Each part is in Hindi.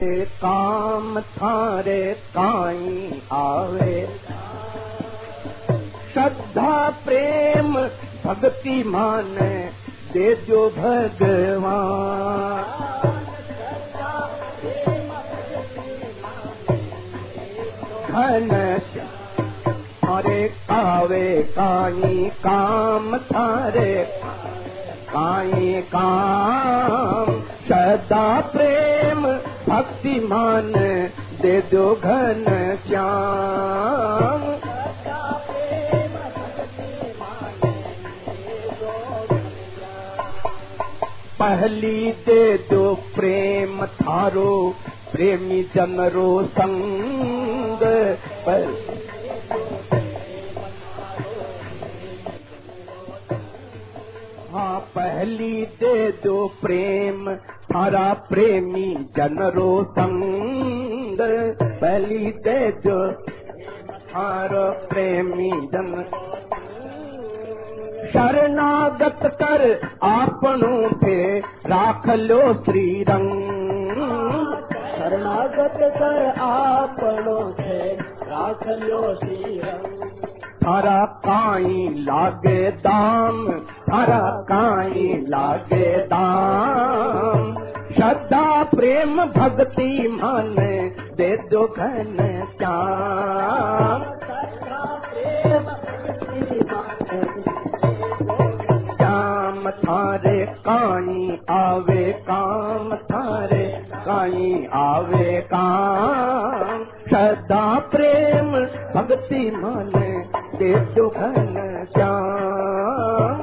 काम थारे काई आवे श्रद्धा प्रेम भक्ति मान दे जो भगवान थारे कावे काई काम थारे काई काम सदा प्रेम भक्ति मान दे दो घन श्याम। पहली दे दो प्रेम थारो, प्रेमी जनरो संग। हाँ पहली दे दो प्रेम थारा प्रेमी जनरो संग पहली दे दो थारो प्रेमी जन। शरणागत कर आपणो थे राख लो श्री रंग शरणागत कर आपणो थे लो श्री थारा काई लागे दाम थारा काई लागे दाम। श्रद्धा, प्रेम, भक्ति, मन, दे दो घन श्याम थारे काई आवे काम, थारे काई आवे काम। श्रद्धा, प्रेम, भक्ति, मन श्याम।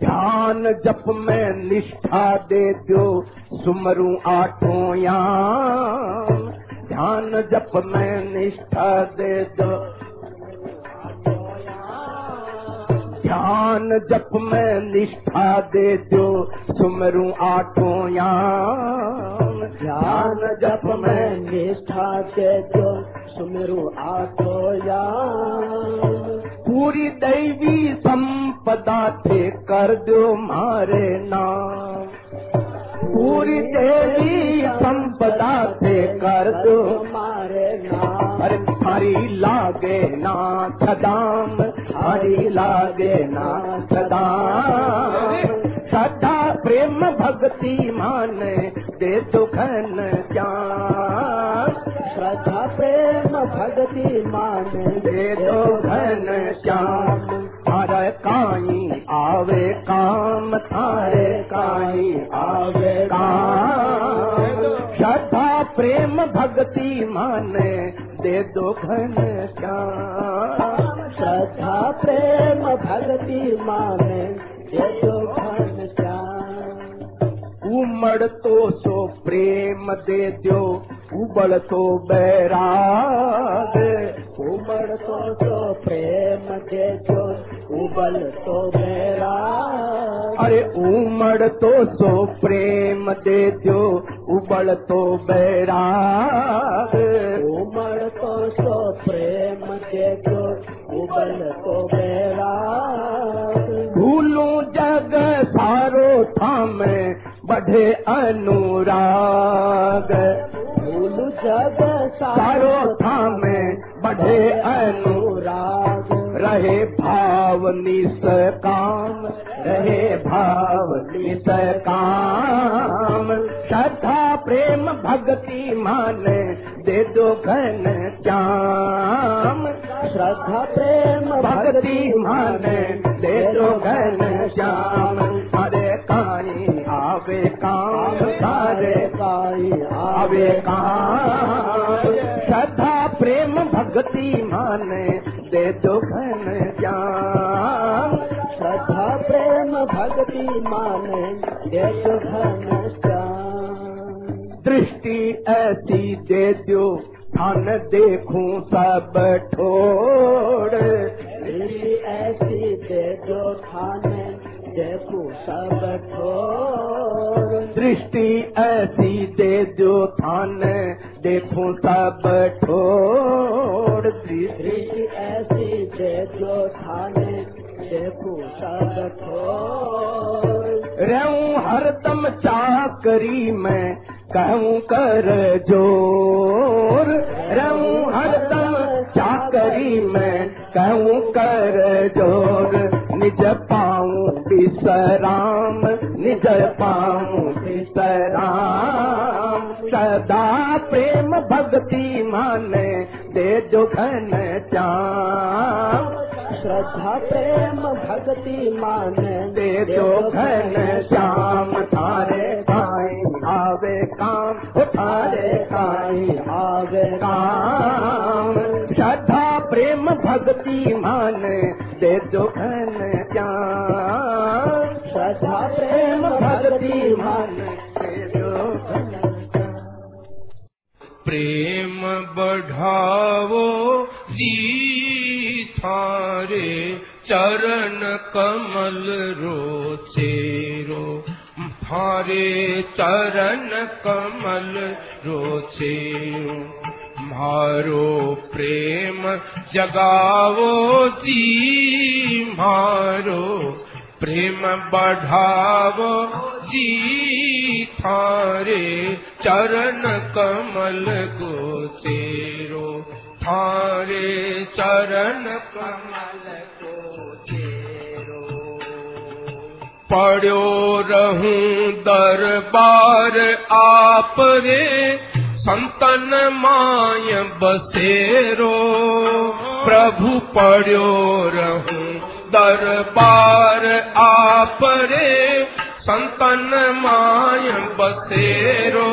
ध्यान जप में निष्ठा दे सुमरू आठों ध्यान जप में निष्ठा दे दो ध्यान जप में निष्ठा दे सुमरू आठों में निष्ठा दे दो सुमेरु आठो याम पूरी दैवी संपदा थे कर दो मारे नाम। पूरी देवी संपदा थे कर दो मारे नाम। अरे थारी लागे नाथ दाम थारी लागे नाथ दाम श्रद्धा प्रेम भक्ति मान, दे दुखन घन भक्ति मान दे दो घन श्याम। थारे काई आवे काम, थारे काई आवे काम। श्रद्धा, प्रेम, भक्ति मान दे दो घन श्याम। श्रद्धा, प्रेम, भक्ति मान दे दो घन श्याम। उमड़ तो सो प्रेम दे दो उबड़ तो बैराग उमड़ तो तो प्रेम दे दो उबल तो मेरा अरे उमड़ तो सो प्रेम दे दो उबड़ तो बैराग उमड़ तो सो प्रेम दे दो उबल तो मेरा भूलू जग सारो थाम बढ़े अनुराग। जग सारो थाम बढ़े अनुराग। रहे भाव निस काम रहे भाव निस काम। श्रद्धा प्रेम भक्ति मान दे दो घन श्याम। श्रद्धा प्रेम भक्ति मान दे दो घन श्याम। हरे काई आवे काई आवे काम श्रद्धा प्रेम भक्ति मान दे दो घन श्याम श्रद्धा प्रेम भक्ति मान दे दो घन श्याम दृष्टि ऐसी दे दो धन देखूं सब ठोड़। दृष्टि ऐसी दे दो थाने देखो सब ठोर दृष्टि ऐसी दे दो धन देखूँ सब दृष्टि दृष्टि ऐसी दे दो थाने देखो सब ठोर। रहूँ हरदम चाकरी में कहूँ कर ज़ोर। रहूँ हरदम चाकरी में कहूँ कर ज़ोर। निज पाऊँ विसराम निज पाऊँ विसराम सदा प्रेम भक्ति माने दे जो घन श्याम। श्रद्धा प्रेम भक्ति मान दे जो घन श्याम। थारे साई आवे काम थारे साई आवे काम। श्रद्धा प्रेम भक्ति मान दे जो घन श्याम श्रद्धा प्रेम भक्ति मान प्रेम बढ़ावो जी थारे चरण कमल रोचेरो थारे चरण कमल रोचेरो मारो प्रेम जगावो जी, मारो प्रेम बढ़ावो जी थारे चरण कमल गोचेरो थारे चरण कमल गोचेरो पढ़ो रहूं दरबार आप रे संतन माय बसेरो। प्रभु पढ़ो रहूं दरबार संतन बसेरो।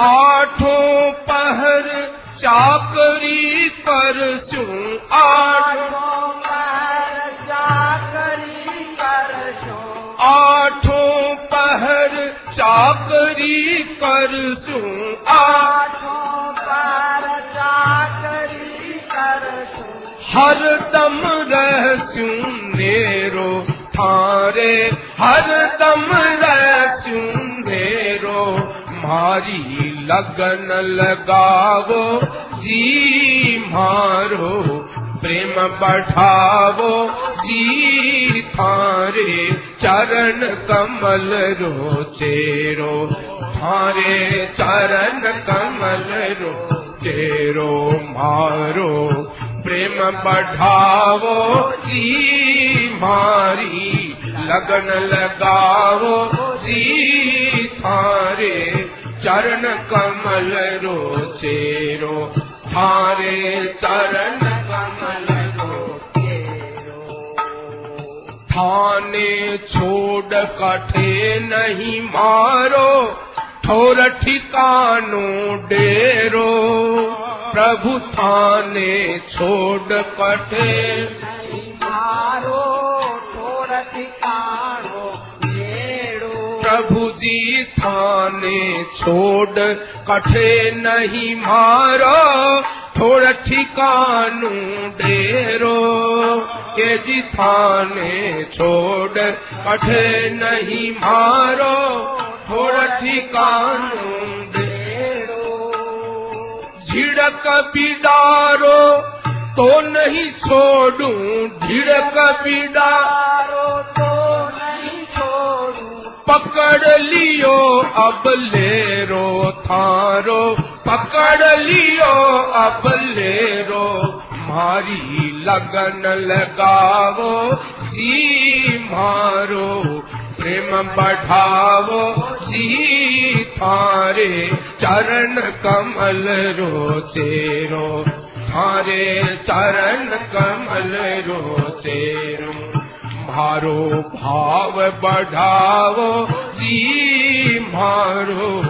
आठों पहर चाकरी कर चाकरी कर हर दम रहस्यू नेरो थारे? हर दम रहस्यू नेरो मारी? लगन लगावो, जी मारो, प्रेम बढ़ावो, जी थारे चरण कमल रो। चेरो थारे चरण कमल रो चेरो मारो प्रेम बढ़ावो जी, मारी लगन लगावो जी, थारे चरण कमल रो चेरो थारे चरण कमल थाने छोड़ कठे नहीं मारो, ठोर ठिकानो डेरो प्रभु थाने छोड़ कठे प्रभु जी थाने छोड़ कठे नहीं मारो थोड़ा ठिकानू डेरो। के जी थाने छोड़ कठे नहीं मारो थोड़ा ठिकानू झिड़क बिडारो तो नहीं छोड़ू झिड़क बिडारो तो नहीं छोड़ू। पकड़ लियो अब लेरो थारो, पकड़ लियो अब लेरो। मारी लगन लगावो जी मारो प्रेम बढ़ावो जी थारे चरण कमल रो। तेरो थारे चरण कमल रो। तेरो मारो भाव बढ़ावो, जी मारो।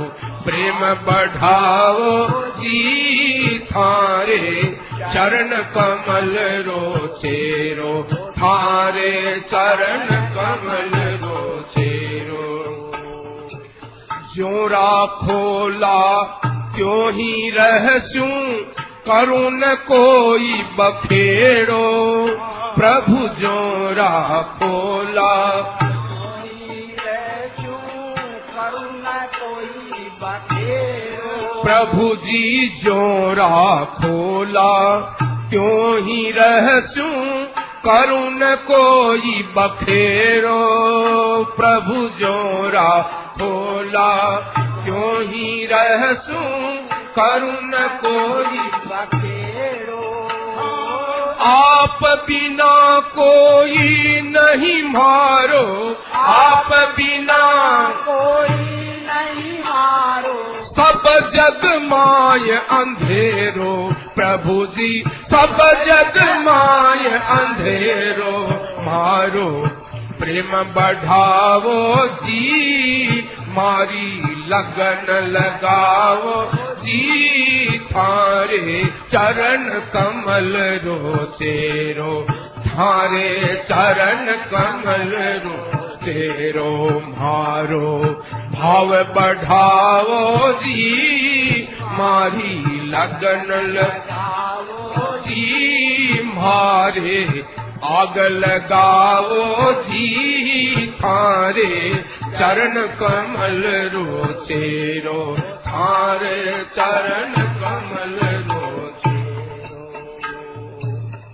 प्रेम बढ़ावो, जी थारे चरण कमल रो। तेरो थारे चरण कमल जो राखोला क्यों ही रहस्यू? करुण कोई बखेड़ो। प्रभु जो राखोला प्रभु जी जो राखोला क्यों ही रहस्यू? करुण कोई बखेरो प्रभु जोरा भोला क्यों ही रहसू करुण कोई बखेरो आप बिना कोई नहीं मारो, आप बिना कोई नहीं मारो। सब जग माय अंधेरो, प्रभु जी, सब जग माय अंधेरो। मारो प्रेम बढ़ावो जी, मारी लगन लगाओ जी। थारे चरण कमल रो तेरो, थारे चरण कमल रो तेरो मारो। भाव बढ़ाओ जी, मारी लगन लगाओ जी। मारे आग लगाओ जी थारे चरण कमल रो। तेरो थारे चरण कमल रो।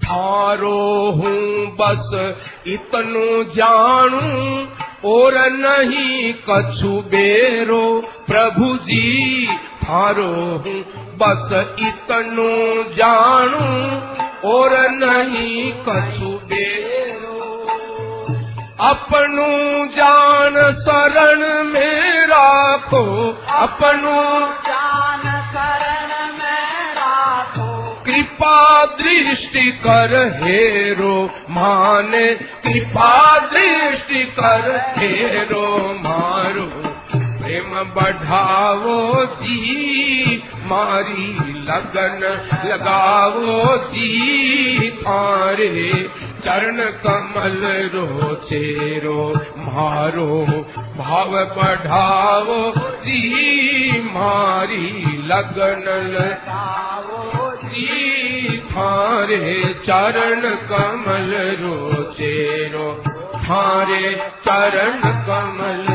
थारो हूँ बस इतनु जानू, और नहीं कछु बेरो। प्रभु जी, थारो हूँ बस इतनु जानू, और नहीं कछु बेरो अपनु जान शरण में राखो अपनु जान शरण में राखो कृपा दृष्टि कर हेरो माने कृपा दृष्टि कर हेरो मारो। प्रेम बढ़ावो जी मारी लगन लगावो जी थारे चरण कमल रो, चेरो मारो, भाव पढ़ाओ सी मारी लगन लगाओ सी थारे चरण कमल रो, चेरो थारे चरण कमल